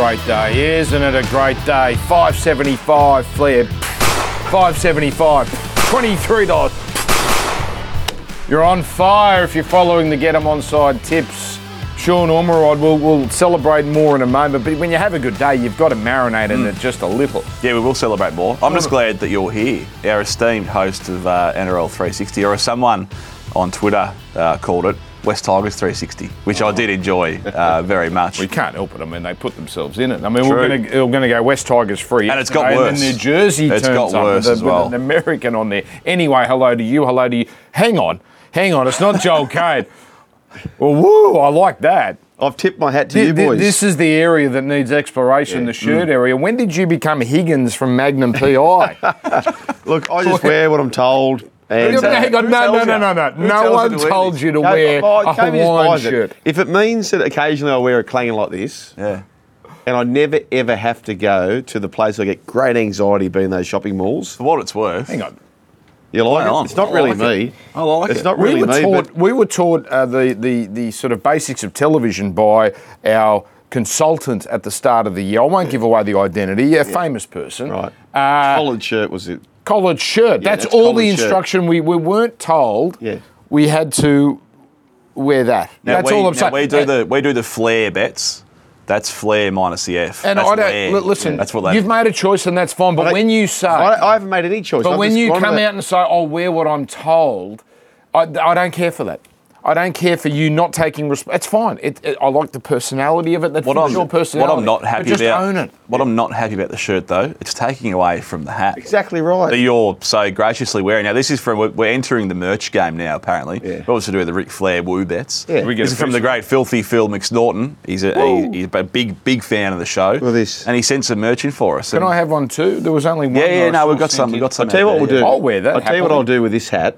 isn't it a great day? Isn't it a great day? 575 Flair. 575. $23. You're on fire if you're following the Get 'em on side tips. Sean Ormerod will will celebrate more in a moment, but when you have a good day, you've got to marinate in it just a little. Yeah, we will celebrate more. I'm just glad that you're here, our esteemed host of uh, NRL 360, or as someone on Twitter uh, called it, West Tigers 360, which I did enjoy uh, very much. We can't help it. I mean, they put themselves in it. I mean, True. we're going to we're going to go West Tigers free, And it's got yesterday, worse. And then New Jersey It's turns got up with, a- as well. with an American on there. Anyway, hello to you. Hello to you. Hang on, hang on. It's not Joel Cade. Well, woo! I like that. I've tipped my hat to Th- you th- boys. This is the area that needs exploration, the shirt area. When did you become Higgins from Magnum PI? Look, I just wear what I'm told. And, Yeah, but hang on, who no, no, no, no, no. No one to told this? you to No, wear oh, a Jamie just Hawaiian buys it. shirt. If it means that occasionally I wear a clanger like this, yeah. and I never ever have to go to the place I get great anxiety being those shopping malls. For what it's worth. Hang on. You like Play it? on. It's not really like it. me. I like it. it's not we really were me. taught we were taught uh, the, the the sort of basics of television by our consultant at the start of the year. I won't give away the identity. A famous person, right, Uh, collared shirt was it? Collared shirt. that's, that's all the shirt. instruction. We we weren't told. Yeah. We had to wear that. Now that's we, all I'm saying. We do the we do the flair bets. That's flair minus the F. and that's I don't li- listen. That's what that you've made a choice, and that's fine. But when you say, I, I haven't made any choice. But I've when you come out and say, I'll wear what I'm told, I, I don't care for that. I don't care for you not taking resp It's fine. It, it, I like the personality of it. That what fits I'm, your personality. what I'm not But happy just about. own it. What I'm not happy about the shirt though, it's taking away from the hat. exactly right. that you're so graciously wearing. Now, this is from, we're- we're entering the merch game now, apparently. Yeah. What was to do with the Ric Flair woo bets? Yeah. We get This is from the great filthy Phil McNaughton. He's a, he- he's a big, big fan of the show. at this. And he sent some merch in for us. Can I have one too? There was only one. Yeah, that yeah, no, we've got some. We've got some. I'll tell you out what we'll do. I'll wear that I'll tell you what. I'll do with this hat.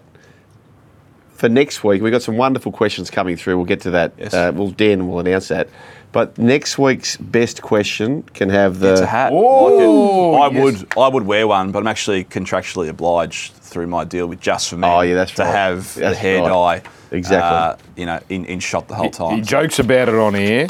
For next week, we've got some wonderful questions coming through. We'll get to that. Yes. Uh, well, Dan will announce that. But next week's best question can have the. It's a hat. Oh, Like. I yes. would, I would wear one, but I'm actually contractually obliged through my deal with Just for Men. Oh, yeah, that's to right. have the hair right. dye. Exactly. uh, you know, in, in shot the whole time. He jokes about it on air,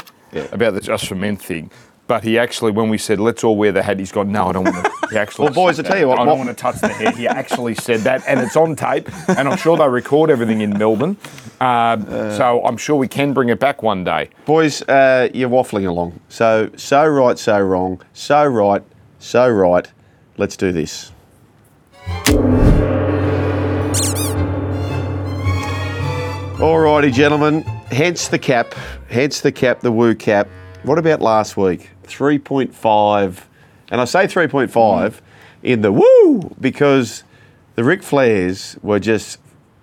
about the just for men thing. But he actually, when we said let's all wear the hat, he's gone. No, I don't want to. He actually. Well, boys, I tell you what, I don't what- want to touch the hair. He actually said that, and it's on tape. And I'm sure they record everything in Melbourne. Um, so I'm sure we can bring it back one day. Boys, uh, you're waffling along. So, so right, so wrong. So right, so right. Let's do this. Alrighty, gentlemen. Hence the cap. Hence the cap, the woo cap. What about last week? 3.5. And I say 3.5 in the woo because the Ric Flairs were just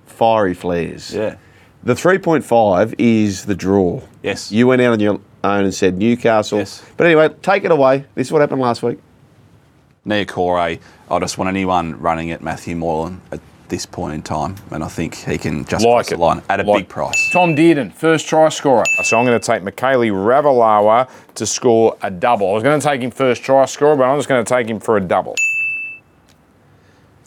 fiery flares. Yeah. The 3.5 is the draw. Yes. You went out on your own and said Newcastle. Yes. But anyway, take it away. This is what happened last week. Nia Corey, I just want anyone running at Matthew Moreland at this point in time, and I think he can just Like cross the line at a Like- big price. Tom Dearden, first try scorer. So I'm going to take Mikaele Ravalawa to score a double. I was going to take him first try scorer, but I'm just going to take him for a double.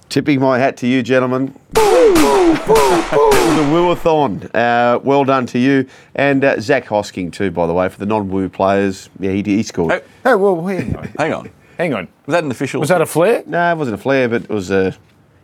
Tipping my hat to you, gentlemen. it was woo-a-thon. Uh, well done to you. And uh, Zac Hosking, too, by the way, for the non-woo players. Yeah, he, he scored. Hey. Hey, well, hang on. Hang on. Hang on. Was that an official? Was that a flare? No, it wasn't a flare, but it was a...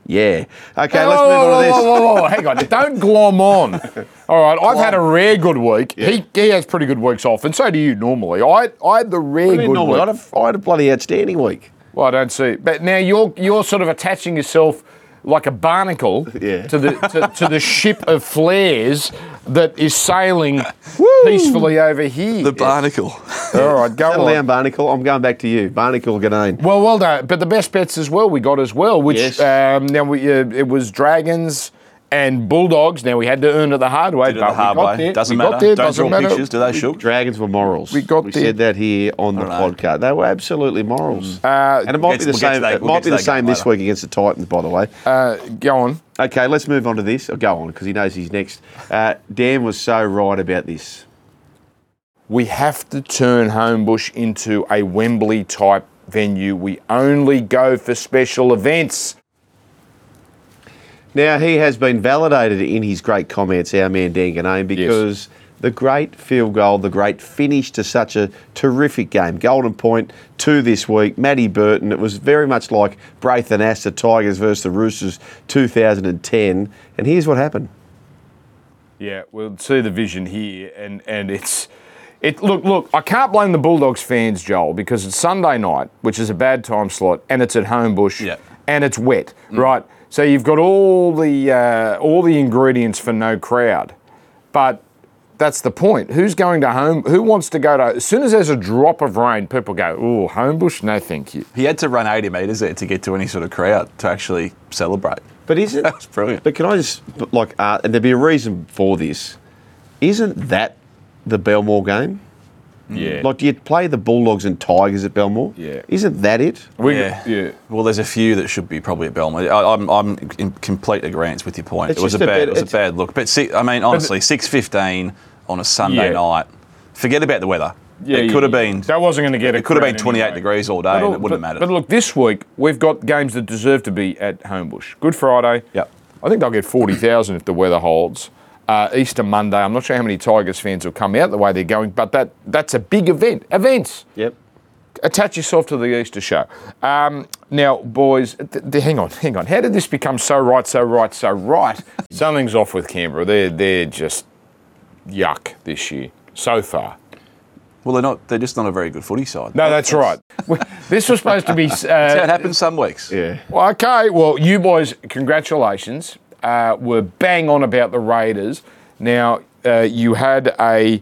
Yeah. Okay, let's move on to this. Whoa, whoa, whoa, Hang on. Don't glom on. All right. I've had a rare good week. He, he has pretty good weeks off, and so do you normally. I, I had the rare What do you good normally? I week. had, a, I had a bloody outstanding week. Well, I don't see. But now you're you're sort of attaching yourself like a barnacle Yeah. to the to, to the ship of flares that is sailing peacefully over here. the barnacle. All right, go Settle on. down, Barnacle. I'm going back to you. Barnacle Ginnane. Well, well done. But the best bets as well we got as well, which Yes. um, now we uh, it was Dragons and Bulldogs. Now we had to earn it the hard way. Did it but the hard we got way. there. Doesn't we matter. There. Don't Doesn't draw matter. pictures. Do they, Shook? Dragons were morals. We got we there. said that here on the don't know. podcast. They were absolutely morals. Uh, and it might get be the we'll same. that- It we'll might be the that game same this later. week against the Titans, by the way. uh, go on. Okay, let's move on to this. Oh, go on because he knows he's next. Uh, Dan was so right about this. We have to turn Homebush into a Wembley type venue. We only go for special events. Now he has been validated in his great comments, our man Dan Ginnane, because the great field goal, the great finish to such a terrific game. Golden Point, two this week, Matty Burton. It was very much like Braith Anasta Tigers versus the Roosters 2010. And here's what happened. Yeah, we'll see the vision here, and and it's it. Look, look, I can't blame the Bulldogs fans, Joel, because it's Sunday night, which is a bad time slot, and it's at Homebush, Yeah. and it's wet, mm. right? So you've got all the uh, all the ingredients for no crowd, but. That's the point. Who's going to home? Who wants to go to? As soon as there's a drop of rain, people go, "Oh, Homebush, no, thank you." He had to run 80 metres there to get to any sort of crowd to actually celebrate. But isn't That was brilliant. But can I just like, uh, and there'd be a reason for this. Isn't that the Belmore game? Yeah, Like, do you play the Bulldogs and Tigers at Belmore? Yeah. Isn't that it? we, Yeah. yeah. Well, there's a few that should be probably at Belmore. I, I'm, I'm in complete agreement with your point. It's it was a a bad, bit- it was a bad look. But si I mean, honestly, six fifteen on a Sunday Yeah. night. Forget about the weather. Yeah, it you- could have been. That wasn't going to get. a It could have been 28 anyway. degrees all day, and it wouldn't but, have mattered. But look, this week we've got games that deserve to be at Homebush. Good Friday. Yep. I think they'll get 40,000 if the weather holds. Uh, Easter Monday. I'm not sure how many Tigers fans will come out the way they're going, but that that's a big event. Events. Yep. Attach yourself to the Easter show. Um, now, boys, th- th- hang on, hang on. How did this become so right, so right, so right? Something's off with Canberra. They're they're just yuck this year so far. well, they're not. They're just not a very good footy side. No, that's right. This was supposed to be. That's how it Uh, happens some weeks. Yeah. well, okay, well, you boys, congratulations. Uh, were bang on about the Raiders. Now, uh, you had a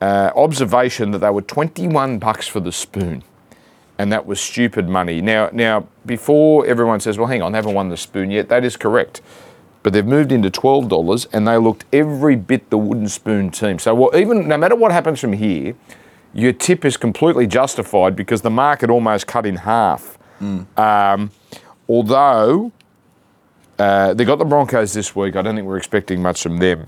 uh, observation that they were 21 bucks for the spoon. And that was stupid money. Now, now, before everyone says, well, hang on, they haven't won the spoon yet, that is correct. But they've moved into $12 and they looked every bit the wooden spoon team. So, well, even no matter what happens from here, your tip is completely justified because the market almost cut in half. Um, although uh, they got the Broncos this week, I don't think we're expecting much from them.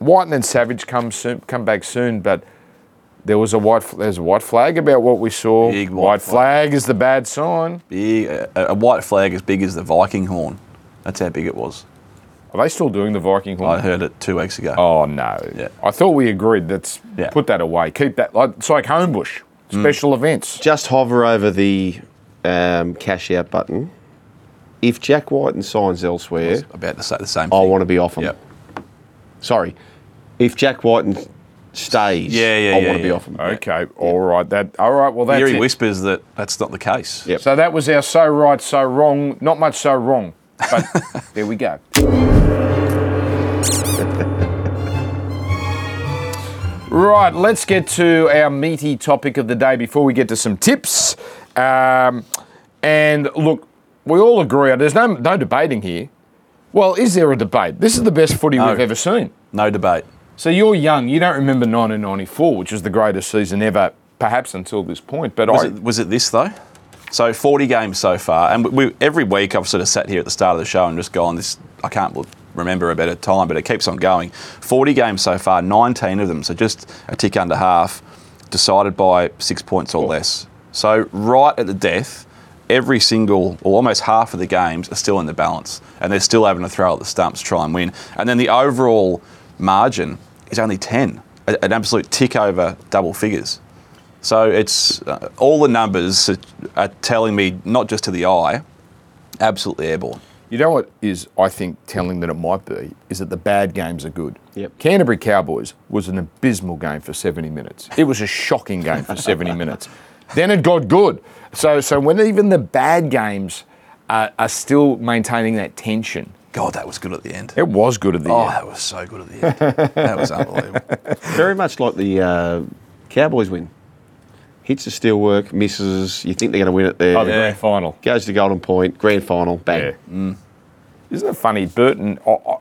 Wighton and Savage come soon, come back soon, but there was a white there's a white flag about what we saw. Big white flag is the bad sign. Big, a, a white flag as big as the Viking horn. That's how big it was. Are they still doing the Viking horn? I heard it two weeks ago. Oh no! Yeah. I thought we agreed. Let's Yeah. put that away. Keep that. Like, it's like Homebush special events. Just hover over the um, cash out button. If Jack Wighton signs elsewhere, About to say the same I thing. want to be off him. Yep. Sorry. If Jack Wighton stays, Yeah, yeah, I yeah, want to be yeah. off him. Okay. All right. That. All right. Well, that's Eerie it. whispers that that's not the case. Yep. So that was our so right, so wrong. Not much so wrong, but there we go. right, let's get to our meaty topic of the day before we get to some tips. Um, and look, we all agree. There's no no debating here. Well, is there a debate? This is the best footy No. we've ever seen. No debate. So you're young. You don't remember 1994, which was the greatest season ever, perhaps until this point. But Was I, it, was it this though? So 40 games so far, and we, every week I've sort of sat here at the start of the show and just gone, "This I can't remember a better time," but it keeps on going. 40 games so far, 19 of them, so just a tick under half, decided by six points or less. So right at the death, every single or almost half of the games are still in the balance, and they're still having to throw at the stumps to try and win. And then the overall margin is only 10, an absolute tick over double figures. So it's uh, all the numbers are, are telling me, not just to the eye, absolutely airborne. You know what is, I think, telling that it might be is that the bad games are good. Yep. Canterbury Cowboys was an abysmal game for 70 minutes. It was a shocking game for 70 minutes. Then it got good. So, so when even the bad games are, are still maintaining that tension, God, that was good at the end. it was good at the Oh, end. Oh, that was so good at the end. that was unbelievable. Very much like the uh, Cowboys win. Hits the steel work, misses. You think they're going to win it there. Oh, the Yeah. grand final. Goes to Golden Point, grand final, bang. Yeah. Isn't it funny? Burton, I- I-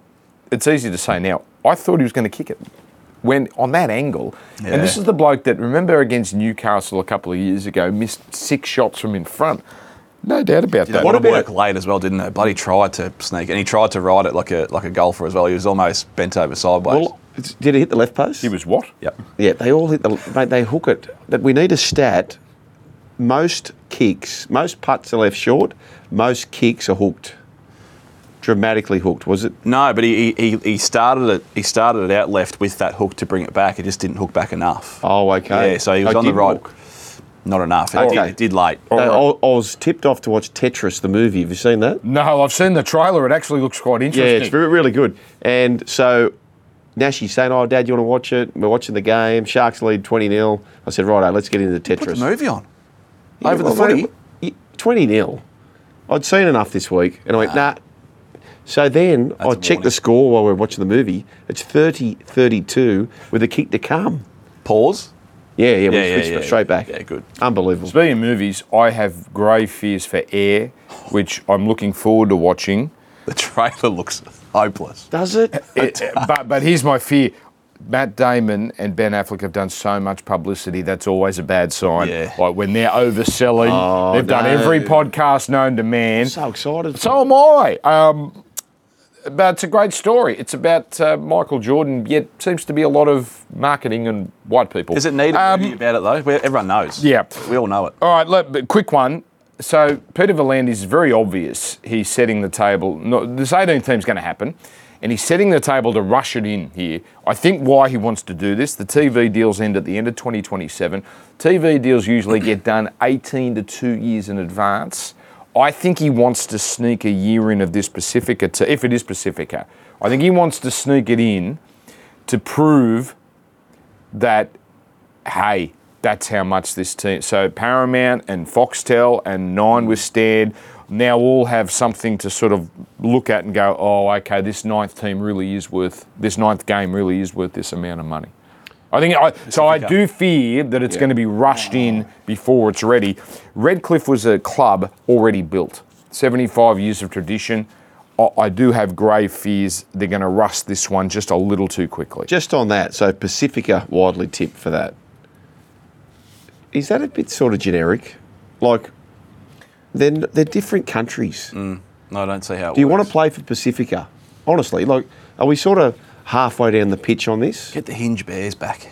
it's easy to say now. I thought he was going to kick it when on that angle. And this is the bloke that, remember against Newcastle a couple of years ago, missed six shots from in front. No doubt about Did that. that What what about- work late as well, didn't it? Bloody tried to sneak, and he tried to ride it like a like a golfer as well. He was almost bent over sideways. Well, did he hit the left post? He was what? yep. Yeah, they all hit the. Mate, they hook it. That we need a stat. Most kicks, most putts are left short. Most kicks are hooked. Dramatically hooked, was it? No, but he, he, he started it. He started it out left with that hook to bring it back. It just didn't hook back enough. Oh, okay. Yeah, so he was Oh, on the did right. hook. Not enough. It, Okay. did, it did late. Uh, I I was tipped off to watch Tetris, the movie. Have you seen that? No, I've seen the trailer. It actually looks quite interesting. Yeah, it's really good. And so Nashy's saying, Oh, Dad, you want to watch it? We're watching the game. Sharks lead 20 0. I said, Righto, let's get into the Put Tetris. the movie on. Yeah, Over the well, footy. 20 0. I'd seen enough this week. And I went, Nah. So then I checked the score while we were watching the movie. It's 30 32 with a kick to come. Pause. Yeah, yeah, we Yeah, yeah, switched yeah. straight back. Yeah, good. Unbelievable. Speaking of movies, I have grave fears for Air, which I'm looking forward to watching. The trailer looks hopeless. Does it? It- but but here's my fear. Matt Damon and Ben Affleck have done so much publicity. That's always a bad sign. Yeah. Like when they're overselling, Oh, they've done every podcast known to man. so excited. So am I. Um, but it's a great story. It's about uh, Michael Jordan, yet seems to be a lot of marketing and white people. Does it need a movie about it though? Where Everyone knows. Yeah. We all know it. All right, look, but quick one. So Peter V'landys is very obvious. He's setting the table. No, this 18 team's going to happen, and he's setting the table to rush it in here. I think why he wants to do this. The TV deals end at the end of 2027. TV deals usually get done 18 to two years in advance. I think he wants to sneak a year in of this Pacifica, to, if it is Pacifica. I think he wants to sneak it in to prove that hey, that's how much this team. So Paramount and Foxtel and Nine with Stan now all have something to sort of look at and go, oh, okay, this ninth team really is worth this ninth game really is worth this amount of money. I think I, so. I do fear that it's going to be rushed in before it's ready. Redcliffe was a club already built, 75 years of tradition. I, I do have grave fears they're going to rust this one just a little too quickly. Just on that, so Pacifica widely tipped for that. Is that a bit sort of generic? Like, they're, they're different countries. Mm. No, I don't see how. It Do you want to play for Pacifica? Honestly, like, are we sort of halfway down the pitch on this? get the hinge bears back?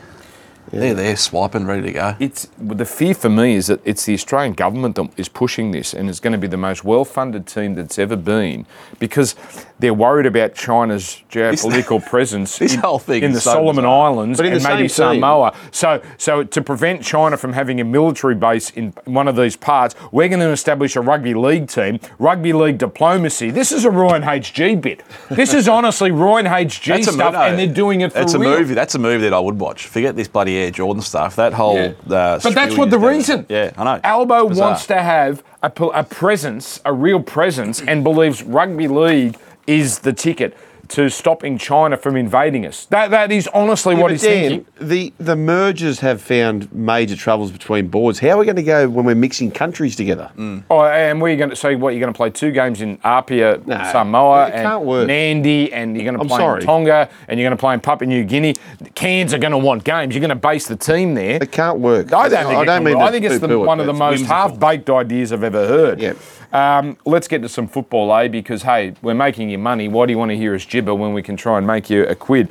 They're there, swiping, ready to go. It's the fear for me is that it's the Australian government that is pushing this, and it's going to be the most well-funded team that's ever been because they're worried about China's geopolitical presence this in, whole thing in the so Solomon bizarre. Islands But in and maybe Samoa. So, so to prevent China from having a military base in one of these parts, we're going to establish a rugby league team, rugby league diplomacy. This is a Roy and HG bit. This is honestly Roy and HG stuff, and they're doing it for That's real. a movie. That's a movie that I would watch. Forget this bloody Air Jordan stuff. That whole. Yeah. Uh, But that's what the reason. Yeah, I know. Albo Bizarre. wants to have a, a presence, a real presence, and believes rugby league is the ticket to stopping China from invading us. That that is honestly Yeah, what he's Dan, thinking. The, the mergers have found major troubles between boards. How are we going to go when we're mixing countries together? Mm. Oh, and we're going to say what you're going to play two games in Apia, No, Samoa, and. Nadi, and you're going to I'm play sorry. in Tonga, and you're going to play in Papua New Guinea. Cairns are going to want games. You're going to base the team there. It can't work. I don't think, I don't mean. I think it's the, one of the most half-baked ideas I've ever heard. Yep. Um, let's get to some football, eh? Because hey, we're making you money. Why do you want to hear us gibber when we can try and make you a quid?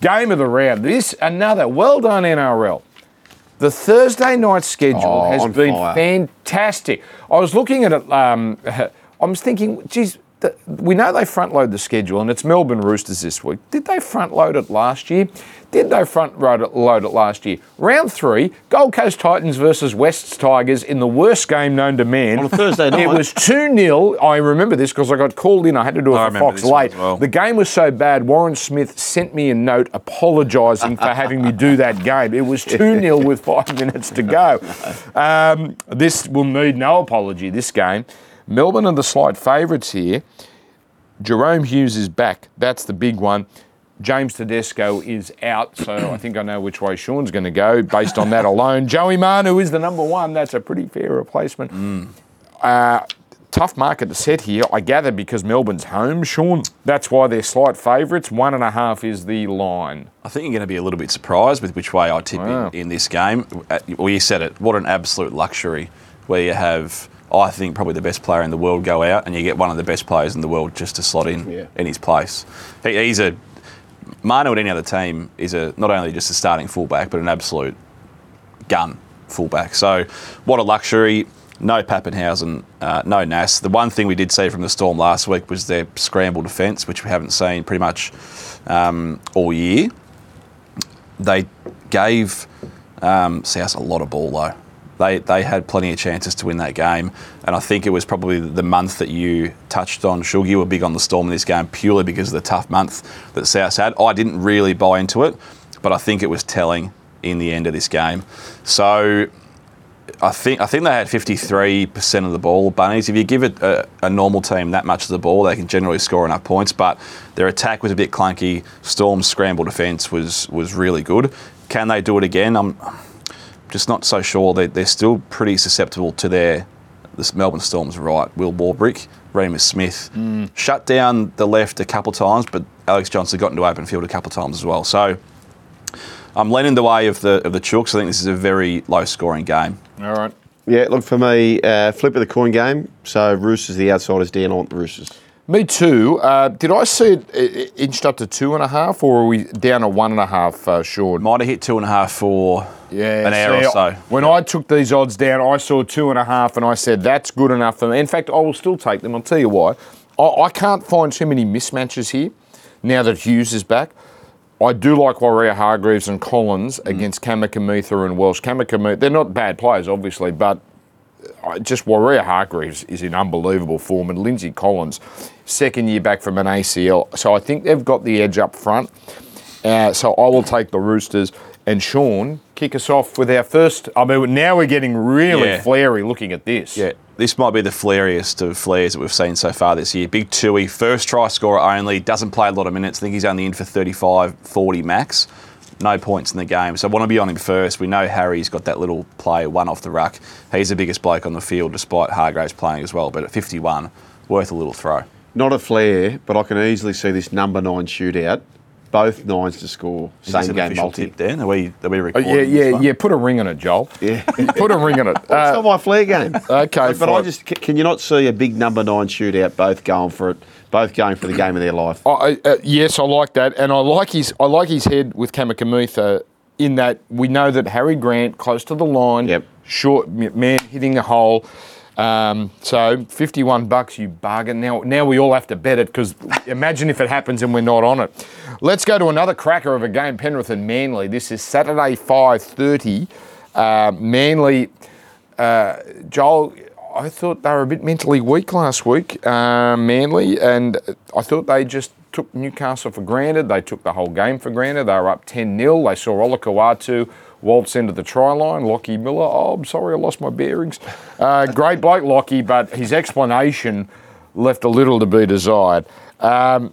Game of the round. This another. Well done, NRL. The Thursday night schedule Oh, has been fire. fantastic. I was looking at it. Um, I was thinking, geez, we know they front load the schedule, and it's Melbourne Roosters this week. Did they front load it last year? Did they front load it, last year? Round three, Gold Coast Titans versus Wests Tigers in the worst game known to man. On Thursday night. It was 2 0. I remember this because I got called in. I had to do it I for Fox late. well. The game was so bad, Warren Smith sent me a note apologising for having me do that game. It was 2 0 with five minutes to go. Um, this will need no apology, this game. Melbourne are the slight favourites here. Jahrome Hughes is back. That's the big one. James Tedesco is out, so I think I know which way Sean's going to go based on that alone. Joey Manu is the number one. That's a pretty fair replacement. Uh, tough market to set here, I gather, because Melbourne's home, Sean. That's why they're slight favourites. One and a half is the line. I think you're going to be a little bit surprised with which way I tip Wow. in, in this game. Uh, Well, you said it. What an absolute luxury where you have, I think, probably the best player in the world go out and you get one of the best players in the world just to slot in Yeah. in his place. He, he's a, Manu at any other team is a not only just a starting fullback, but an absolute gun fullback. So, what a luxury. no Papenhuyzen, uh, no Nass. The one thing we did see from the Storm last week was their scramble defence, which we haven't seen pretty much um, all year. They gave um, South a lot of ball though. They, they had plenty of chances to win that game, and I think it was probably the month that you touched on. Shug, you were big on the Storm in this game purely because of the tough month that South had. I didn't really buy into it, but I think it was telling in the end of this game. So I think I think they had 53% of the ball. Bunnies. If you give it a, a, normal team that much of the ball, they can generally score enough points. But their attack was a bit clunky. Storm's scramble defence was was really good. Can they do it again? I'm just not so sure. They're, they're still pretty susceptible to their this Melbourne Storm's right. Will Warbrick, Reimis Smith shut down the left a couple of times, but Alex Johnston got into open field a couple of times as well. So. I'm leaning the way of the of the Chooks. I think this is a very low scoring game. All right. Yeah, look for me, uh, flip of the coin game. So Roosters, the outsiders down. I want the Roosters. Me too. Uh, did I see it uh, inched up to two and a half, or are we down to one and a half, uh, Sean? Might have hit two and a half for Yeah, an hour see, or so. When I took these odds down, I saw two and a half, and I said that's good enough for me. In fact, I will still take them. I'll tell you why. I, I can't find too many mismatches here now that Hughes is back. I do like Waerea-Hargreaves and Collins Mm. against Kamikamica and Welsh. Kamikamica, they're not bad players, obviously, but just Waerea-Hargreaves is in unbelievable form, and Lindsay Collins, second year back from an ACL. So I think they've got the edge up front. Uh, so I will take the Roosters. And Sean, kick us off with our first. I mean, now we're getting really Yeah. flary looking at this. Yeah, this might be the flariest of flares that we've seen so far this year. Big Tui, first try scorer only, doesn't play a lot of minutes. I think he's only in for 35, 40 max. No points in the game. So I want to be on him first. We know Harry's got that little play, one off the ruck. He's the biggest bloke on the field, despite Hargreaves playing as well. But at 51, worth a little throw. Not a flare, but I can easily see this number nine shootout. Both nines to score. Is this Same an game official multi. tip then? Are we, are we Oh, recording yeah, this yeah, one? yeah. Put a ring on it, Joel. Yeah. Put a ring on it. it's not Uh, my flair game. okay, but I fine. just c- can you not see a big number nine shootout? Both going for it. Both going for the game of their life. I, uh, yes, I like that, and I like his. I like his head with Kamikamica in that we know that Harry Grant close to the line, Yep. short m- man hitting the hole. Um, so fifty-one bucks, you bargain. Now, now we all have to bet it because imagine if it happens and we're not on it. Let's go to another cracker of a game, Penrith and Manly. This is Saturday five thirty. Uh, Manly, uh, Joel. I thought they were a bit mentally weak last week, uh, Manly, and I thought they just took Newcastle for granted. They took the whole game for granted. They were up 10 0. They saw Olakau'atu waltz into the try line. Lockie Miller, oh, I'm sorry, I lost my bearings. Uh, great bloke, Lockie, but his explanation left a little to be desired. Um,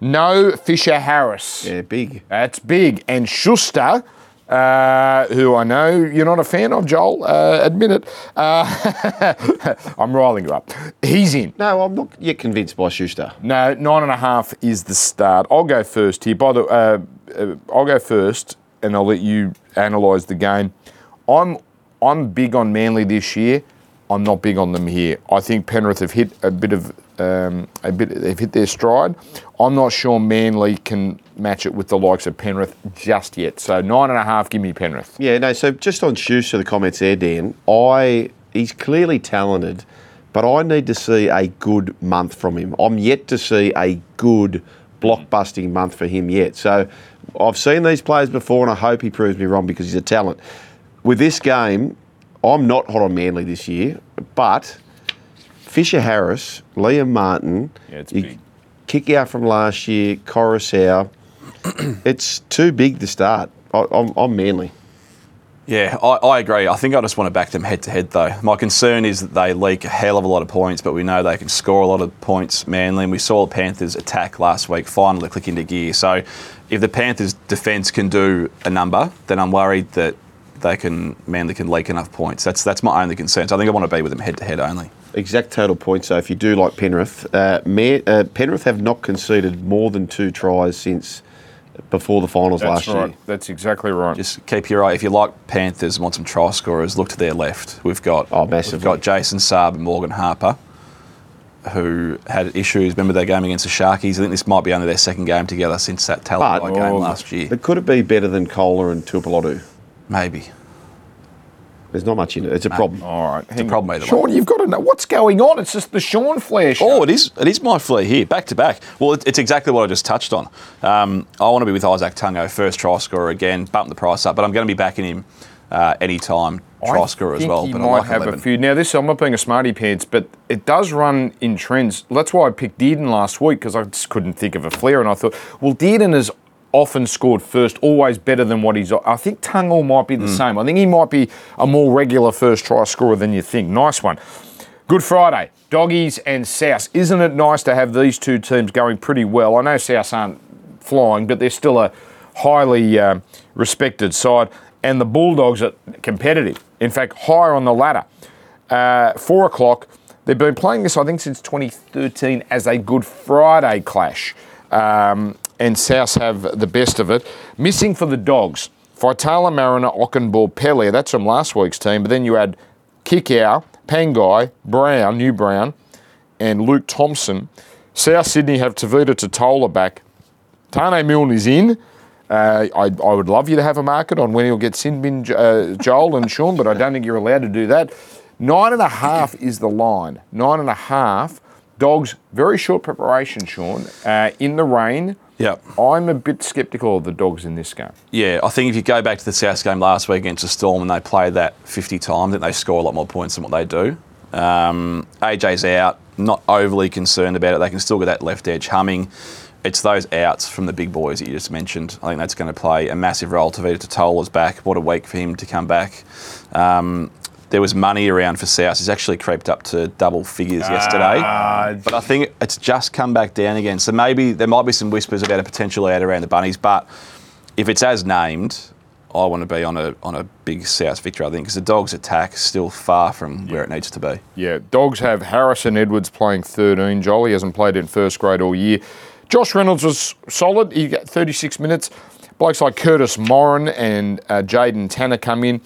no Fisher Harris. Yeah, big. That's big. And Schuster, uh, who I know you're not a fan of, Joel, uh, admit it. Uh, I'm riling you up. He's in. No, I'm not yet convinced by Schuster. No, nine and a half is the start. I'll go first here. By the, uh, uh, I'll go first, and I'll let you analyse the game. I'm I'm big on Manly this year. I'm not big on them here. I think Penrith have hit a bit of um, a bit. They've hit their stride. I'm not sure Manly can match it with the likes of Penrith just yet. So nine and a half. Give me Penrith. Yeah, no. So just on Schuster, the comments there, Dan. I he's clearly talented, but I need to see a good month from him. I'm yet to see a good blockbusting month for him yet. So I've seen these players before, and I hope he proves me wrong because he's a talent. With this game, I'm not hot on Manly this year, but Fisher Harris, Liam Martin, Yeah, it's you big. kick out from last year, Coruscant. it's too big to start. I, I'm, I'm Manly. Yeah, I, I agree. I think I just want to back them head to head, though. My concern is that they leak a hell of a lot of points, but we know they can score a lot of points, Manly. And we saw the Panthers attack last week finally click into gear. So if the Panthers' defence can do a number, then I'm worried that they can Manly can leak enough points. That's that's my only concern. So I think I want to be with them head to head only. Exact total points. So if you do like Penrith, uh, Man, uh, Penrith have not conceded more than two tries since before the finals last year. That's exactly right. Just keep your eye. If you like Panthers and want some try scorers, look to their left. We've got Oh, massively. We've got Jason Saab and Morgan Harper, who had issues. Remember their game against the Sharkies? I think this might be only their second game together since that Talakai But- game Oh. last year. But could it be better than Koula and Tuipulotu? Maybe. There's not much in it. It's a problem. All right. it's Hang problem on. either way. Sean, you've got to know what's going on. It's just the Sean Flair show. Oh, it is. It is my flea here, back to back. Well, it, it's exactly what I just touched on. Um, I want to be with Izack Tago, first try scorer again, bump the price up, but I'm going to be backing him uh, anytime try I as well. He But might I like have 11. a few. Now, this I'm not being a smarty pants, but it does run in trends. That's why I picked Dearden last week because I just couldn't think of a flair, and I thought, well, Dearden has often scored first, always better than what he's. I think Tungle might be the Hmm. same. I think he might be a more regular first try scorer than you think. Nice one. Good Friday, doggies and South. Isn't it nice to have these two teams going pretty well? I know South aren't flying, but they're still a highly um, respected side, and the Bulldogs are competitive. In fact, higher on the ladder. Uh, four o'clock. They've been playing this, I think, since 2013 as a Good Friday clash. Um, and South have the best of it. Missing for the Dogs, Faitala-Mariner, Ockenball, Pellier. That's from last week's team. But then you add Kikau, Pangai, Brown, New Brown, and Luke Thompson. South Sydney have Tevita Tatola back. Taane Milne is in. Uh, I, I would love you to have a market on when he'll get sin bin uh, Joel and Sean, but I don't think you're allowed to do that. Nine and a half is the line. Nine and a half. Dogs, very short preparation, Sean. Uh, in the rain. Yep. I'm a bit sceptical of the dogs in this game. Yeah, I think if you go back to the South game last week against the Storm and they played that 50 times, I think they score a lot more points than what they do. Um, AJ's out, not overly concerned about it. They can still get that left edge humming. It's those outs from the big boys that you just mentioned. I think that's going to play a massive role. Tevita Tatola's back. What a week for him to come back. Um, there was money around for South. He's actually creeped up to double figures yesterday. But I think it's just come back down again. So maybe there might be some whispers about a potential out around the bunnies. But if it's as named, I want to be on a on a big South victory. I think because the Dogs' attack is still far from where it needs to be. Yeah, Dogs have Harrison Edwards playing 13. Jolly hasn't played in first grade all year. Josh Reynolds was solid. He got 36 minutes. Blokes like Curtis Moran and uh, Jaden Tanner come in.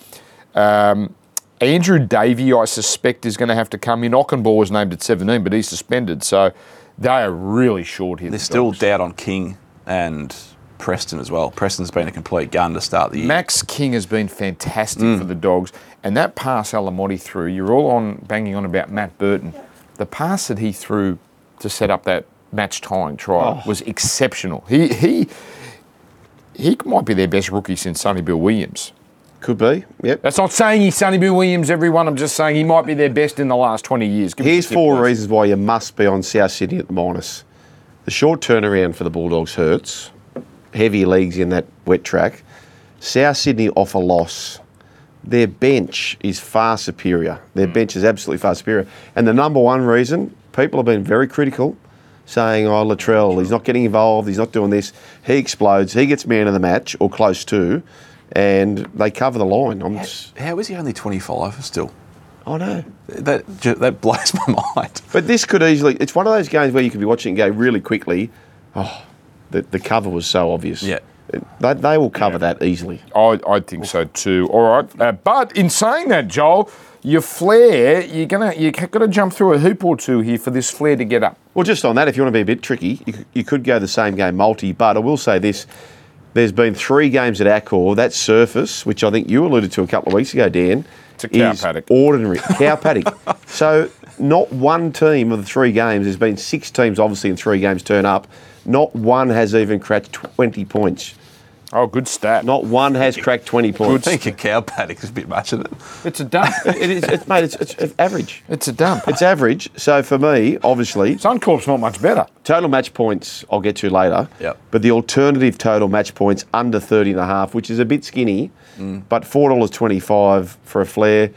Um, Andrew Davey, I suspect, is going to have to come in. Ockenball was named at 17, but he's suspended. So they are really short here. There's the still doubt on King and Preston as well. Preston's been a complete gun to start the year. Max King has been fantastic for the Dogs, and that pass Alamotti threw. You're all on banging on about Matt Burton. The pass that he threw to set up that match tying try oh. was exceptional. He he he might be their best rookie since Sonny Bill Williams. Could be. Yep. That's not saying he's Sonny Bill Williams, everyone. I'm just saying he might be their best in the last 20 years. Give Here's four please. reasons why you must be on South Sydney at the minus. The short turnaround for the Bulldogs hurts. Heavy leagues in that wet track. South Sydney off a loss. Their bench is far superior. Their hmm. bench is absolutely far superior. And the number one reason, people have been very critical, saying, oh, Latrell, he's not getting involved, he's not doing this. He explodes, he gets man of the match, or close to, and they cover the line. I'm just, How is he only 25 still? I know. That that blows my mind. But this could easily, it's one of those games where you could be watching and go really quickly, oh, the, the cover was so obvious. Yeah. They, they will cover that easily. I, I think so too. All right, uh, but in saying that, Joel, your flare, you're gonna you got to jump through a hoop or two here for this flare to get up. Well, just on that, if you want to be a bit tricky, you, could- you could go the same game multi, but I will say this. There's been three games at Accor. That surface, which I think you alluded to a couple of weeks ago, Dan, It's a cow is paddock. ordinary. cow paddock. So not one team of the three games, there's been six teams obviously in three games turn up. Not one has even cracked 20 points. Oh, good stat. Not one has cracked 20 points. I points. think a cow paddock is a bit much of it. It's a dump. It is, it's, mate, it's, it's, it's average. it's a dump. It's average. So for me, obviously, Suncorp's not much better. total match points I'll get to later. Yep. But the alternative total match points under 30 and a half, which is a bit skinny, but $4.25 for a flare.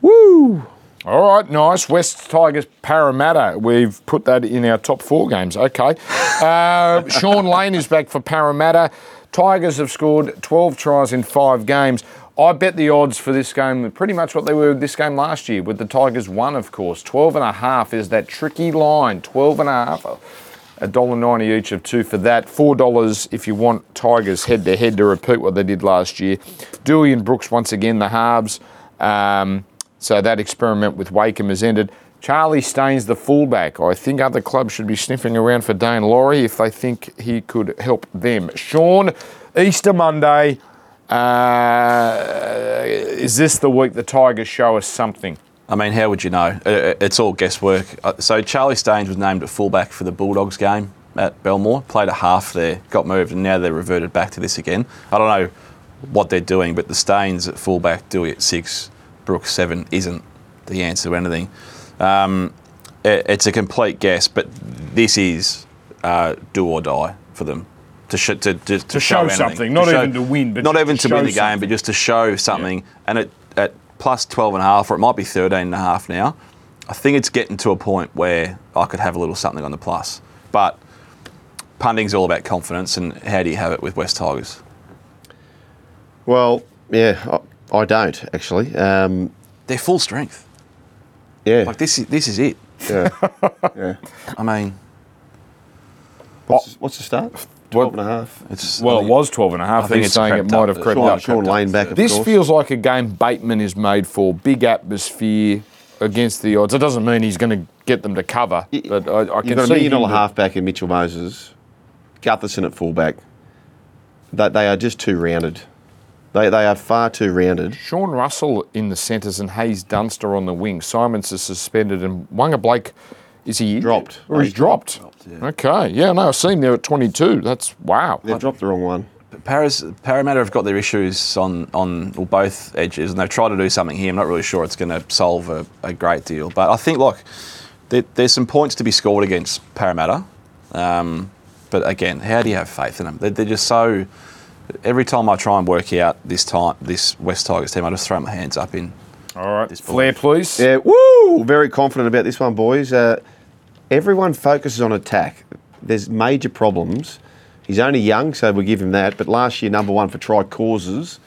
Woo! All right, nice. West Tigers Parramatta. We've put that in our top four games. Okay. Uh, Shaun Lane is back for Parramatta. Tigers have scored 12 tries in five games. I bet the odds for this game pretty much what they were this game last year, with the Tigers one, of course. 12 and a half is that tricky line. 12 and a half. $1.90 each of two for that. $4 if you want Tigers head to head to repeat what they did last year. Doueihi and Brooks once again, the halves. Um, so that experiment with Wakeham has ended. Charlie Staines, the fullback. I think other clubs should be sniffing around for Daine Laurie if they think he could help them. Sean, Easter Monday. Uh, is this the week the Tigers show us something? I mean, how would you know? Uh, uh, It's all guesswork. Uh, So Charlie Staines was named at fullback for the Bulldogs game at Belmore. Played a half there, got moved, and now they're reverted back to this again. I don't know what they're doing, but the Staines at fullback, Doueihi at six, Brooks seven isn't the answer to anything. Um, it- it's a complete guess, but this is uh, do or die for them. To, sh- to, to, to, show anything. something, not even to win, but not just even to to win show the game, something. but just to show something. And at, at plus 12 and a half, or it might be 13 and a half now, I think it's getting to a point where I could have a little something on the plus. But punting's all about confidence, and how do you have it with West Tigers? Well, yeah, I, I don't actually. Um, They're full strength. Yeah, Like this is this is it. yeah, yeah. I mean, What's, what's the start? 12 and a half. it's Well, I it was 12 and a half. I think He's it's saying it might have crept Sean, up. Shaun Lane back, of This course. feels like a game Bateman is made for. Big atmosphere against the odds. It doesn't mean he's going to get them to cover, but I, I can You've got a see million him dollar to- halfback in Mitchell Moses, Gutherson at fullback. They, they are just too rounded. They, they are far too rounded. Sean Russell in the centres and Haze Dunster on the wing. Simonsson is suspended and Waqa Blake, is he? Dropped. Or he's dropped? Okay, yeah, no, I see him there at 22. That's wow. They've dropped the wrong one. Paras, Parramatta have got their issues on, on well, both edges, and they've tried to do something here. I'm not really sure it's going to solve a, a great deal, but I think look, there, there's some points to be scored against Parramatta. Um, but again, how do you have faith in them? They're, they're just so. Every time I try and work out this time, this West Tigers team, I just throw my hands up in. All right, This Flair, please. Yeah, woo! Very confident about this one, boys. Uh, everyone focuses on attack. There's major problems. He's only young, so we give him that. But last year, number one for try causes,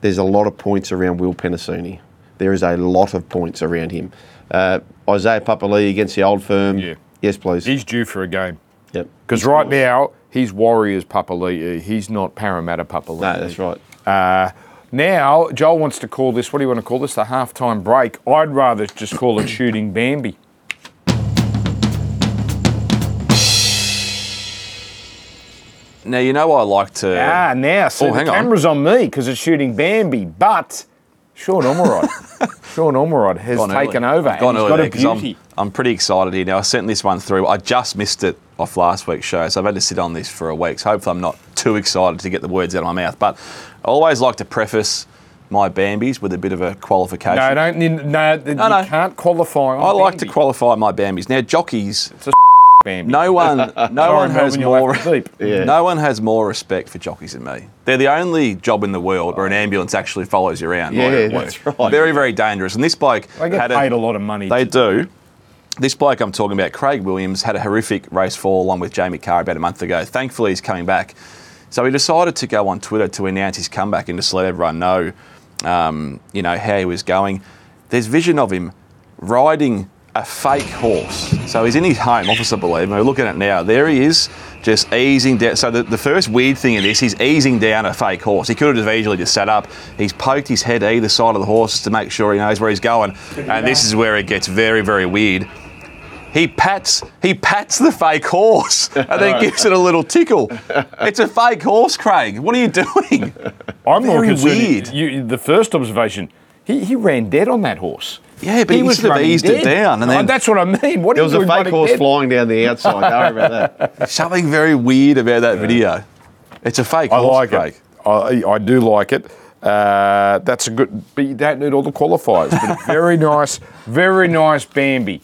there's a lot of points around Will Penisini. There is a lot of points around him. Uh, Isaiah Papali'i against the old firm. Yeah. Yes, please. He's due for a game. yep. Because right now, he's Warriors Papali'i. He's not Parramatta Papali'i. No, that's right. Uh, now, Joel wants to call this, what do you want to call this? The halftime break. I'd rather just call it shooting Bambi. Now you know I like to. Ah, now, see, Oh, the hang on. camera's on, me because it's shooting Bambi, but Sean Ormerod, Sean Ormerod has gone early. taken over. I've gone he's early got a there 'cause I'm. I'm pretty excited here now. I sent this one through. I just missed it off last week's show, so I've had to sit on this for a week. So hopefully I'm not too excited to get the words out of my mouth. But I always like to preface my Bambies with a bit of a qualification. No, don't, you- no, you no. can't qualify I like to qualify my Bambies. Now jockeys, Bambi. no one, no Sorry, one has Melvin, you'll have more. Yeah. No one has more respect for jockeys than me. They're the only job in the world where an ambulance actually follows you around. Yeah, while you're at work. that's right. Very, very dangerous. And this bloke They get had paid a lot of money. They to- do. This bloke I'm talking about, Craig Williams, had a horrific race fall along with Jamie Kah about a month ago. Thankfully, he's coming back. So he decided to go on Twitter to announce his comeback and just let everyone know, um, you know, how he was going. There's vision of him riding a fake horse. So he's in his home office, I believe, me. we're looking at it now. There he is, just easing down. So the, the first weird thing in this, he's easing down a fake horse. He could have just easily just sat up. He's poked his head either side of the horse just to make sure he knows where he's going. And this is where it gets very, very weird. He pats, he pats the fake horse and then gives it a little tickle. It's a fake horse, Craig. What are you doing? I'm more Very concerned. weird. You, the first observation, he, he ran dead on that horse. Yeah, but he was should have running eased it down and Oh, that's what I mean. What There are was you a fake horse dead? flying down the outside. Don't worry about that. Something very weird about that video. It's a fake I horse, like Craig. it. I, I do like it. Uh, that's a good, but you don't need all the qualifiers. But very nice, very nice Bambi.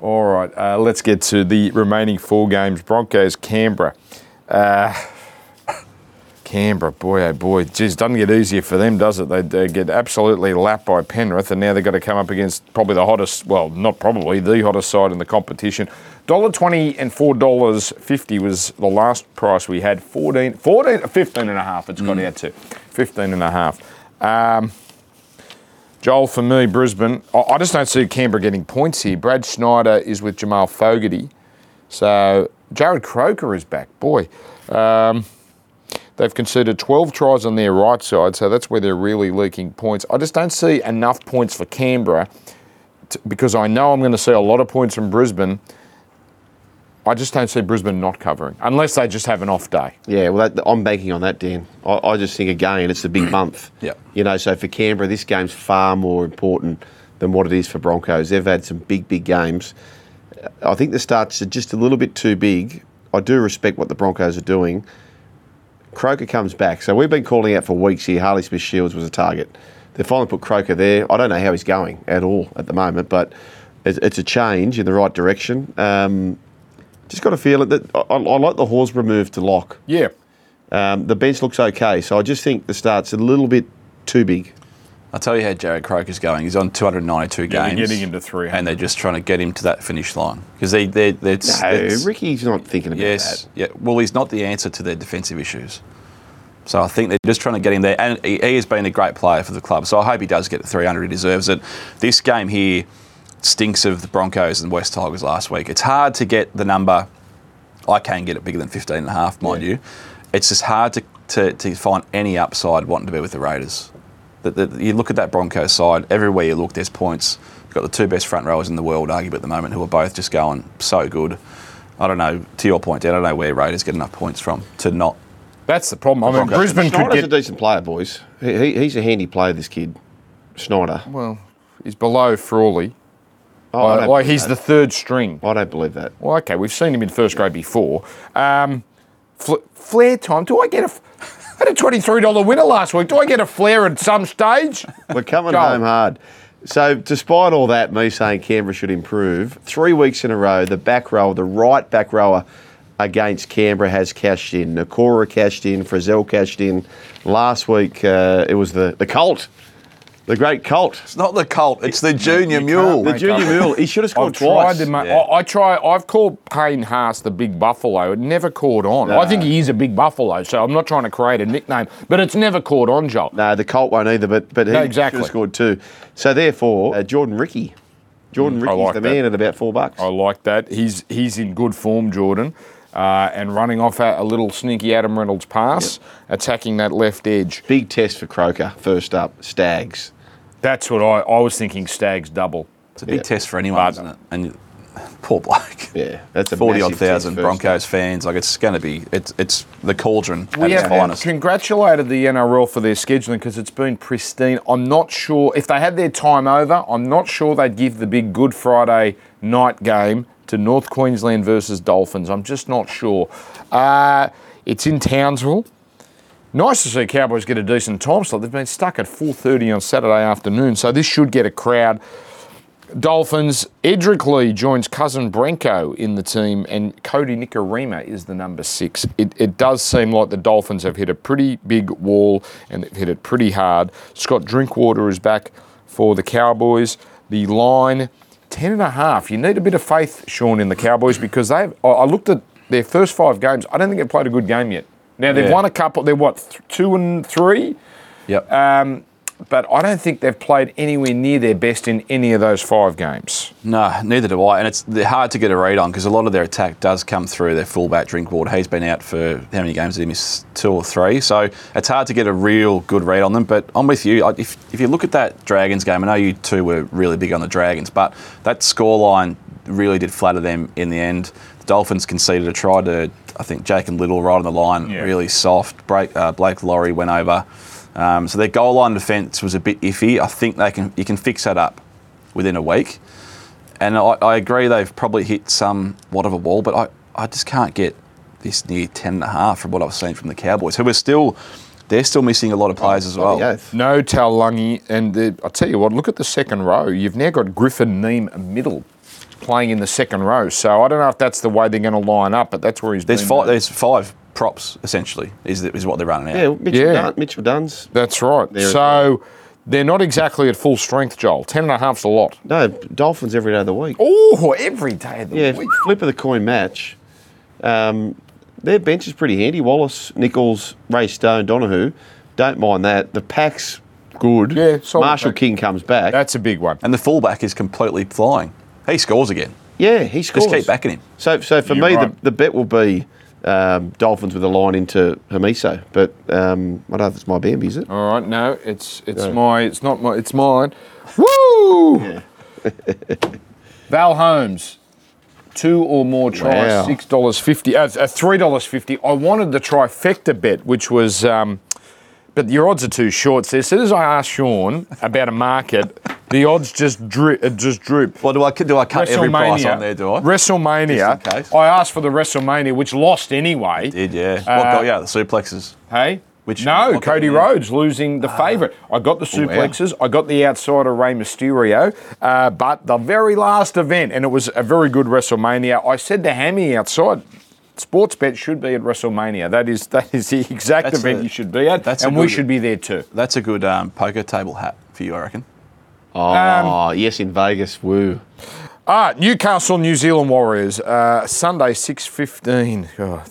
All right, uh, let's get to the remaining four games. Broncos, Canberra. Uh, Canberra, boy, oh boy, geez, doesn't get easier for them, does it? They, they get absolutely lapped by Penrith, and now they've got to come up against probably the hottest, well, not probably, the hottest side in the competition. $1.20 and $4.50 was the last price we had. 14, 14 15 and a half it's got out to. 15 and a half. Um, Joel, for me, Brisbane, I, I just don't see Canberra getting points here. Brad Schneider is with Jamal Fogarty. So Jarrod Croker is back. Boy, um, they've conceded 12 tries on their right side, so that's where they're really leaking points. I just don't see enough points for Canberra to, because I know I'm going to see a lot of points from Brisbane. I just don't see Brisbane not covering unless they just have an off day. Yeah, well, that, I'm banking on that, Dan. I, I just think again, it's a big month. Yep. You know, so for Canberra, this game's far more important than what it is for Broncos. They've had some big, big games. I think the starts are just a little bit too big. I do respect what the Broncos are doing. Croker comes back. So we've been calling out for weeks here. Harley Smith Shields was a target. They finally put Croker there. I don't know how he's going at all at the moment, but it's, it's a change in the right direction. Um, just got to feel it that I, I like the Horsburgh move to lock. Yeah. Um, the bench looks okay, so I just think the start's a little bit too big. I'll tell you how Jarrod Croker's going. He's on 292 Yeah, they're games. getting him to 300. And they're just trying to get him to that finish line. Because they, they, they're, No, it's- Ricky's not thinking about Yes. that. Yeah. Well, he's not the answer to their defensive issues. So I think they're just trying to get him there. And he, he has been a great player for the club. So I hope he does get to 300. He deserves it. This game here stinks of the Broncos and West Tigers last week. It's hard to get the number. I can get it bigger than 15 and a half, mind Yeah. you. It's just hard to, to, to find any upside wanting to be with the Raiders. The, the, you look at that Broncos side, everywhere you look, there's points. You've got the two best front rowers in the world, arguably at the moment, who are both just going so good. I don't know, to your point, Dan, I don't know where Raiders get enough points from to not. That's the problem. I mean, Broncos. Brisbane could Schneider's a decent player, boys. He, he, he's a handy player, this kid, Schneider. Well, he's below Frawley. Oh, I like he's that. the third string. I don't believe that. Well, okay, we've seen him in first grade before. Um, fl- flare time. Do I get a? f- I had a twenty-three dollar winner last week. Do I get a flare at some stage? We're coming home hard. So, despite all that, me saying Canberra should improve, three weeks in a row, the back row, the right back rower against Canberra has cashed in. Nikora cashed in, Frizell cashed in. Last week, uh, it was the, the Colt, the great Colt, It's not the Colt, it's the Junior Mule. the junior up. mule. He should have scored I've tried twice. to ma- Yeah. I, I try. I've called Payne Haas the big buffalo. It never caught on. I think he is a big buffalo, so I'm not trying to create a nickname, but it's never caught on, Joel. No, the Colt won't either, but but he No, should exactly. have scored two. So therefore, uh, Jordan Riki, Jordan Mm, Riki's like the that. man at about four bucks. I like that. He's he's in good form, Jordan, uh, and running off a, a little sneaky Adam Reynolds pass, attacking that left edge. Big test for Croker. First up, Stags. That's what I, I was thinking. Stags double. It's a big Yeah. test for anyone, But- isn't it? And you- poor bloke. Yeah, that's a 40 odd massive test thousand first Broncos fans. Like, it's going to be, it's, it's the cauldron at We its have finest. congratulated the NRL for their scheduling because it's been pristine. I'm not sure if they had their time over. I'm not sure they'd give the big Good Friday night game to North Queensland versus Dolphins. I'm just not sure. Uh, it's in Townsville. Nice to see Cowboys get a decent time slot. They've been stuck at 4:30 on Saturday afternoon, so this should get a crowd. Dolphins, Edrick Lee joins cousin Brenko in the team, and Kodi Nikorima is the number six. It, it does seem like the Dolphins have hit a pretty big wall and they've hit it pretty hard. Scott Drinkwater is back for the Cowboys. The line, 10 and a half. You need a bit of faith, Sean, in the Cowboys because they've. I- I looked at their first five games. I don't think they've played a good game yet. Now, they've Yeah. won a couple. They're what, th- two and three? Yep. Um, but I don't think they've played anywhere near their best in any of those five games. No, neither do I. And it's hard to get a read on because a lot of their attack does come through their fullback Drinkwater. He's been out for how many games did he miss? Two or three. So it's hard to get a real good read on them. But I'm with you. If, if you look at that Dragons game, I know you two were really big on the Dragons, but that scoreline really did flatter them in the end. The Dolphins conceded a try to, I think, Jacob Liddle right on the line, Yeah. really soft. Break, uh, Blake Lawrie went over. Um, so their goal line defence was a bit iffy. I think they can you can fix that up within a week. And I, I agree they've probably hit somewhat of a wall, but I, I just can't get this near 10 and a half from what I've seen from the Cowboys, who are still, they're still missing a lot of players as well. Bloody. No Taulagi, and the, I'll tell you what, look at the second row. You've now got Griffin Neame middle playing in the second row. So I don't know if that's the way they're going to line up, but that's where he's There's been, five, mate. there's five props, essentially, is, is what they're running out. Yeah, Mitchell, Yeah. Dun- Mitchell Dunn's. That's right. There so they're not exactly at full strength, Joel. Ten and a half's a lot. No, Dolphins every day of the week. Oh, every day of the Yeah, week. flip of the coin match. Um, their bench is pretty handy. Wallace, Nichols, Ray Stone, Donahue. Don't mind that. The pack's good. Yeah, Marshall pack. King comes back. That's a big one. And the fullback is completely flying. He scores again. yeah, he scores. Just keep backing him. So, so for You're me, right. the, the bet will be um, Dolphins with a line into Hamiso. But um, I don't know if it's my Bambi, is it? All right, no, it's it's No. my it's not my it's mine. Woo! Val Holmes, two or more tries, Wow. six dollars fifty, uh, uh, three dollars fifty. I wanted the trifecta bet, which was, um, but your odds are too short. So as soon as I asked Sean about a market, the odds just droop. Just droop. Well, do I do I cut every price on there? Do I? WrestleMania. Just in case. I asked for the WrestleMania, which lost anyway. Did yeah? what Uh, got you out? The suplexes. Hey? Which- no, Cody? Rhodes losing the favourite. I got the suplexes. I got the outsider Rey Mysterio. Uh, but the very last event, and it was a very good WrestleMania. I said to Hammy outside, sports bet should be at WrestleMania. That is that is the exact That's event a- you should be at, that's a and we should be there too. That's a good um, poker table hat for you, I reckon. Oh, Um, yes, in Vegas. Woo. Ah, Newcastle, New Zealand Warriors, uh, Sunday six fifteen. God,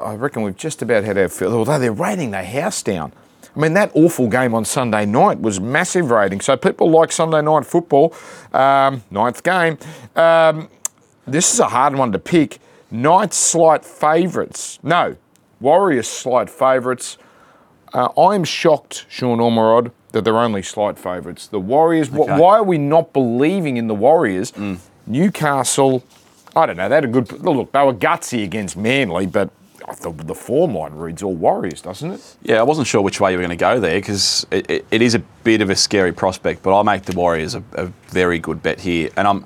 I reckon we've just about had our fill. Although they're rating their house down. I mean, that awful game on Sunday night was massive rating. So people like Sunday night football. Um, ninth game. Um, this is a hard one to pick. Knights slight favourites. No, Warriors slight favourites. Uh, I'm shocked, Sean Ormerod, that they're only slight favourites. The Warriors, wh- Okay. why are we not believing in the Warriors? Newcastle, I don't know, they had a good look. They were gutsy against Manly, but the, the form line reads all Warriors, doesn't it? Yeah, I wasn't sure which way you were going to go there because it, it, it is a bit of a scary prospect, but I'll make the Warriors a, a very good bet here. And I'm,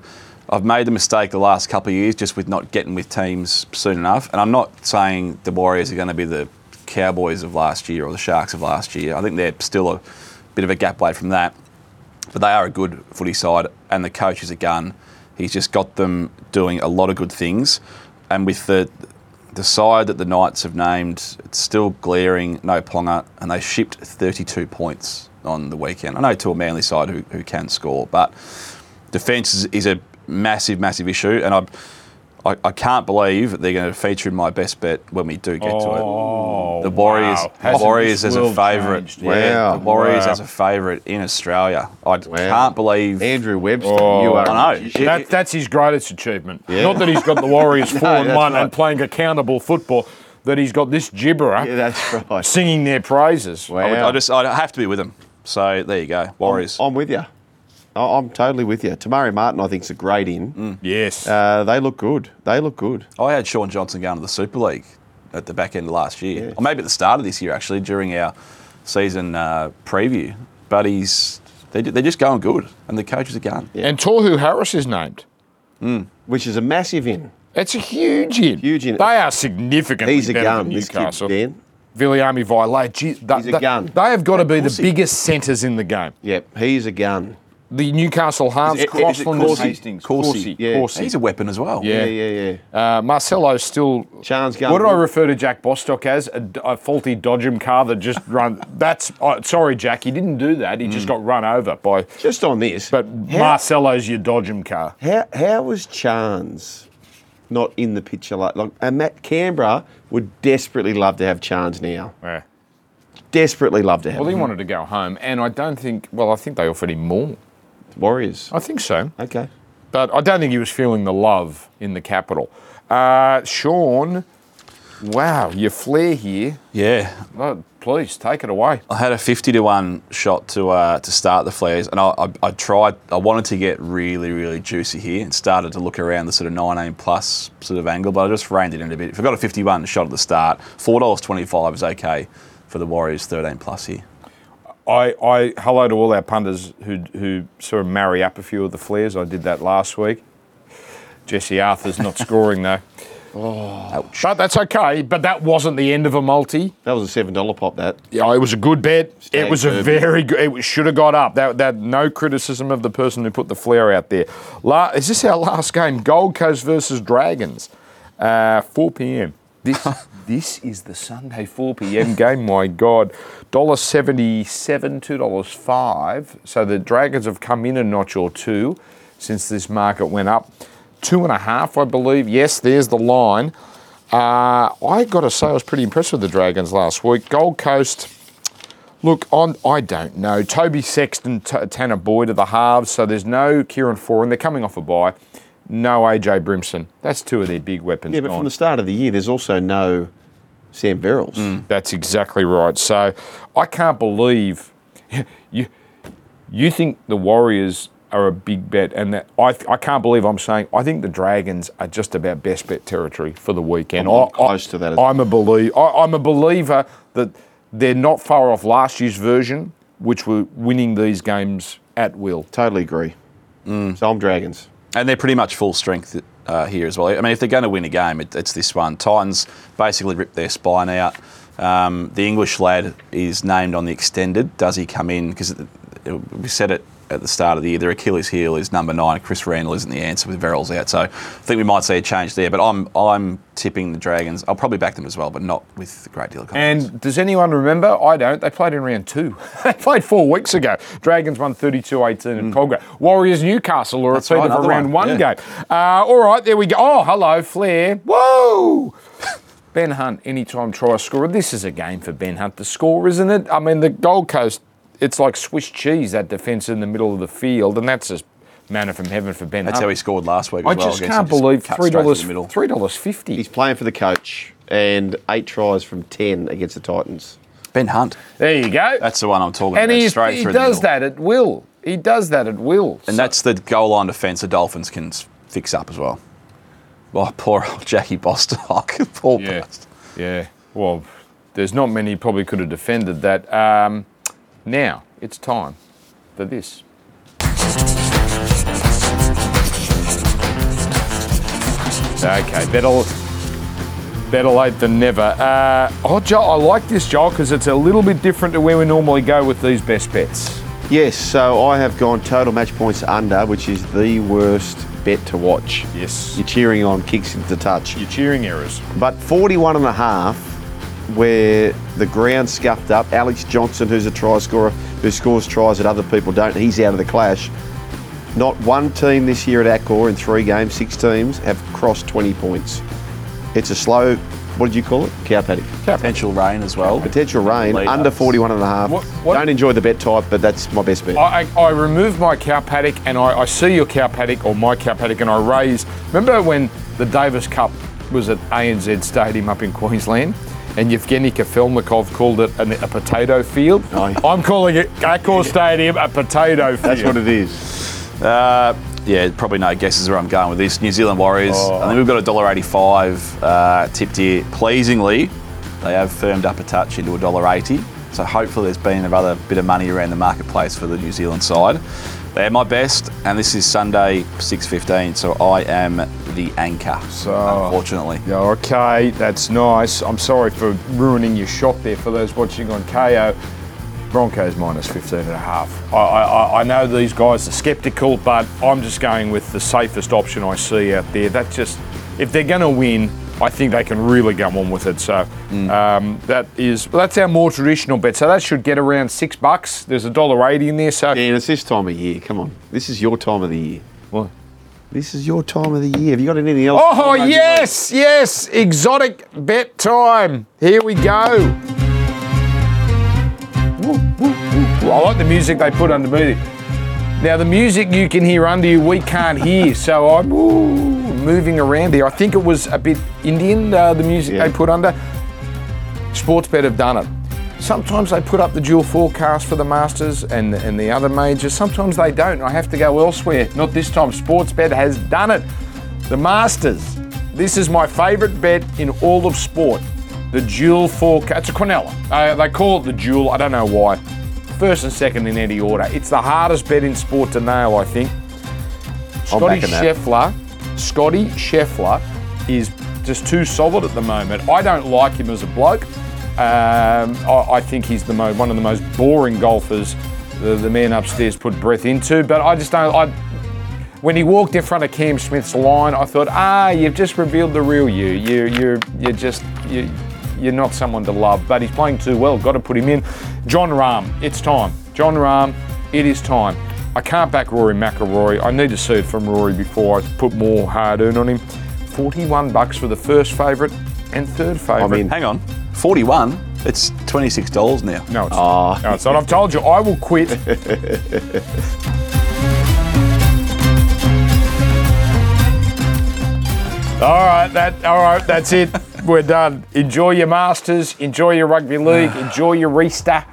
I've made the mistake the last couple of years just with not getting with teams soon enough. And I'm not saying the Warriors are going to be the Cowboys of last year or the Sharks of last year. I think they're still a bit of a gap away from that. But they are a good footy side, and the coach is a gun. He's just got them doing a lot of good things. And with the the side that the Knights have named, it's still glaring, no Ponga, and they shipped 32 points on the weekend. I know to a Manly side who, who can score, but defence is, is a massive, massive issue, and I, I, I can't believe they're going to feature in my best bet when we do get to it. Oh, the Warriors, Oh, wow. Hasn't Warriors as a favourite. changed? Yeah, Wow. the Warriors Wow. as a favourite in Australia. I can't believe. Andrew Webster, Oh, you are. I know. magician. That, that's his greatest achievement. Yeah. Not that he's got the Warriors four and one right. and playing accountable football, that he's got this gibberer Yeah, that's right. singing their praises. Wow. I, would- I just I have to be with him. So there you go, Warriors. I'm with you. I- I'm totally with you. Te Maire Martin, I think, is a great in. Mm. Yes. Uh, they look good. They look good. I had Shaun Johnson going to the Super League at the back end of last year, Yeah. or maybe at the start of this year actually, during our season uh, preview. But he's they, they're just going good, and the coach is a gun. And Tohu Harris is named. Which is a massive in. It's a huge in. Huge in. They are significantly He's a better gun, than this kid, Newcastle. Dan. Viliami Vailea, gee, th- He's a gun. They have got to be the biggest centres in the game. Yep, he's a gun. The Newcastle halves, it- Crossland, and Corsi? Hastings. Corsi. Yeah. Corsi. He's a weapon as well. Yeah. Yeah, yeah, yeah. Uh, Marcelo's still. Chance. What did I refer to Jack Bostock as? A faulty Dodgem car that just run. That's oh, sorry, Jack. He didn't do that. He Mm. just got run over by. Just on this. But how, Marcelo's your Dodgem car. how, how was Chance not in the picture? Like, like, and Matt Canberra would desperately love to have Chance now. Yeah. Desperately love to have Well, he wanted to go home, and I don't think. Well, I think they offered him more. Warriors. I think so. Okay. but I don't think he was feeling the love in the capital. Uh, Sean, wow, your flare here. Yeah. Oh, please take it away. I had a 50 to 1 shot to uh, to start the flares, and I, I, I tried, I wanted to get really, really juicy here and started to look around the sort of 19 plus sort of angle, but I just reined it in a bit. If I got a 51 shot at the start, $4.25 is okay for the Warriors 13 plus here. I, I hello to all our punters who who sort of marry up a few of the flares. I did that last week. Jesse Arthur's not scoring though. Ouch. But that's okay. But that wasn't the end of a multi. That was a seven dollar pop. That. Yeah, it was a good bet. Stag it was a very good. It should have got up. That, that no criticism of the person who put the flare out there. La, is this our last game? Gold Coast versus Dragons, uh, 4 p.m. This this is the Sunday 4 p.m. game. My God, dollar seventy seven, two dollars five. So the Dragons have come in a notch or two since this market went up. Two and a half, I believe. Yes, there's the line. Uh, I got to say, I was pretty impressed with the Dragons last week. Gold Coast. Look, on I don't know. Toby Sexton, T- Tanah Boyd are the halves, so there's no Kieran Foran. They're coming off a bye. No AJ Brimson. That's two of their big weapons. Yeah, but gone. from the start of the year, there's also no Sam Verrills. That's exactly right. So I can't believe you. You think the Warriors are a big bet, and that I, I can't believe I'm saying I think the Dragons are just about best bet territory for the weekend. I'm I- close to that I'm a believer. I'm a believer that they're not far off last year's version, which were winning these games at will. Totally agree. Mm. So I'm Dragons. And they're pretty much full strength uh, here as well. I mean, if they're going to win a game, it, it's this one. Titans basically ripped their spine out. Um, the English lad is named on the extended. Does he come in? Because we said it at the start of the year. Their Achilles heel is number nine. Chris Randall isn't the answer with Verrills out. So I think we might see a change there. But I'm I'm tipping the Dragons. I'll probably back them as well, but not with a great deal of confidence. And does anyone remember? I don't. They played in round two. they played four weeks ago. Dragons won 32-18 in Colga. Warriors Newcastle are a repeat right, of a round one, one yeah. game. Uh, all right, there we go. Oh, hello, Flare. Whoa! Ben Hunt, anytime try scorer. This is a game for Ben Hunt to score, isn't it? I mean, the Gold Coast, it's like Swiss cheese, that defence in the middle of the field, and that's just manna from heaven for Ben That's Hunt. how he scored last week. As I well just can't believe cut three dollars three dollars fifty. He's playing for the coach and eight tries from 10 against the Titans. Ben Hunt. There you go. That's the one I'm talking and about. he, straight he through the does middle. that at will. He does that at will. And that's the goal line defence the Dolphins can fix up as well. Well, poor old Jackie Bostock. poor yeah, bastard. yeah. Well, there's not many probably could have defended that. Um, now it's time for this. Okay, better better late than never. Uh, oh, Joel, I like this, Joel, because it's a little bit different to where we normally go with these best bets. Yes, so I have gone total match points under, which is the worst bet to watch. Yes. You're cheering on kicks into touch. You're cheering errors. But 41 and a half, where the ground scuffed up. Alex Johnston, who's a try scorer, who scores tries that other people don't, he's out of the clash. Not one team this year at Accor in three games, six teams, have crossed 20 points. It's a slow, what did you call it? Cow paddock. Potential rain as well. Potential rain, Lead under ups. 41 and a half. What- what- Don't enjoy the bet type, but that's my best bet. I, I, I remove my cow paddock and I, I see your cow paddock or my cow paddock and I raise. Remember when the Davis Cup was at ANZ Stadium up in Queensland? And Yevgeny Kafelnikov called it an, a potato field. I'm calling it Accor Stadium a potato field. That's what it is. Uh, yeah, probably no guesses where I'm going with this. New Zealand Warriors. Oh. I think we've got a dollar eighty-five uh, tipped here. Pleasingly, they have firmed up a touch into a dollar eighty. So hopefully, there's been another bit of money around the marketplace for the New Zealand side. They're my best, and this is Sunday six fifteen. So I am the anchor. So- unfortunately, Yeah, okay, that's nice. I'm sorry for ruining your shot there for those watching on Kayo. Broncos minus 15 and a half. I, I, I know these guys are sceptical, but I'm just going with the safest option I see out there. That just, if they're going to win, I think they can really go on with it. So um, that is, well, that's our more traditional bet. So that should get around six bucks. There's a dollar eighty in there. So Dan, it's this time of year. Come on. This is your time of the year. What? This is your time of the year. Have you got anything else? Oh, yes, yes, exotic bet time. Here we go. Woo, woo, woo, woo. I like the music they put under me. Now, the music you can hear under you, we can't hear. So I'm ooh, moving around there. I think it was a bit Indian, uh, the music Yeah. they put under. Sportsbet have done it. Sometimes they put up the dual forecast for the Masters and, and the other majors. Sometimes they don't. I have to go elsewhere. Not this time. Sportsbet has done it. The Masters. This is my favourite bet in all of sport. The dual forecast. It's a Quinella. Uh, they call it the dual. I don't know why. First and second in any order. It's the hardest bet in sport to nail, I think. Scotty. Scheffler, Scotty Scheffler is just too solid at the moment. I don't like him as a bloke. Um, I, I think he's the mo- one of the most boring golfers the, the man upstairs put breath into. But I just don't. I, when he walked in front of Cam Smith's line, I thought, ah, you've just revealed the real you. You, you're, you're just, you, you're not someone to love. But he's playing too well. Got to put him in. Jon Rahm, it's time. Jon Rahm, it is time. I can't back Rory McIlroy. I need to see it from Rory before I put more hard earn on him. 41 bucks for the first favourite and third favourite. mean- hang on, forty-one. It's twenty-six dollars now. no, it's ah. not. No, it's not. I've told you, I will quit. All right, that all right, that's it. We're done. Enjoy your Masters, enjoy your rugby league, enjoy your Easter.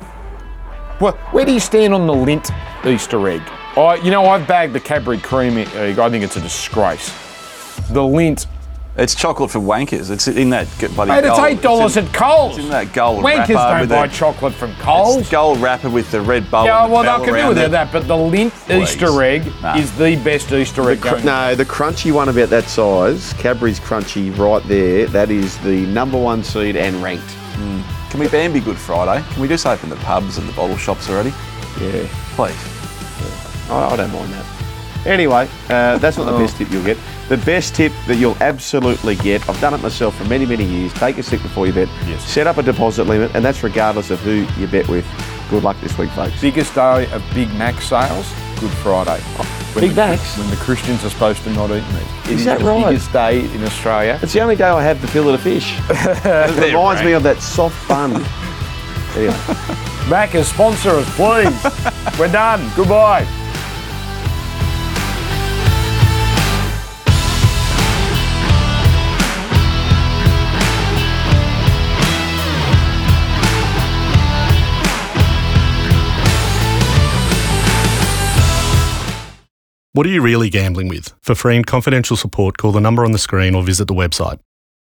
Well, where do you stand on the Lindt Easter egg? I, you know, I've bagged the Cadbury cream egg. I think it's a disgrace. The Lindt. It's chocolate for wankers. It's in that g- bloody Mate, it's gold- eight dollars at Coles. It's in that gold Wankers wrapper don't with buy the- chocolate from It's Coles. gold wrapper with the red bow. Yeah, and the well, bell they'll come in with it. that, but the Lindt Please. Easter egg Nah. is the best Easter egg. Cr- no, the crunchy one about that size, Cadbury's crunchy right there. That is the number one seed and ranked. Can we ban Be Good Friday? Can we just open the pubs and the bottle shops already? Yeah, Please. I, I don't mind that. Anyway, uh, that's not the best tip you'll get. The best tip that you'll absolutely get, I've done it myself for many, many years. Take a sip before you bet. Yes. Set up a deposit limit, and that's regardless of who you bet with. Good luck this week, folks. Biggest day of Big Mac sales, Good Friday. When Big the, Macs? When the Christians are supposed to not eat meat. It Is that the right? biggest day in Australia. It's the only day I have the fillet of fish. it reminds me of that soft bun. Anyway. Macca's sponsor us, please. We're done. Goodbye. What are you really gambling with? For free and confidential support, call the number on the screen or visit the website.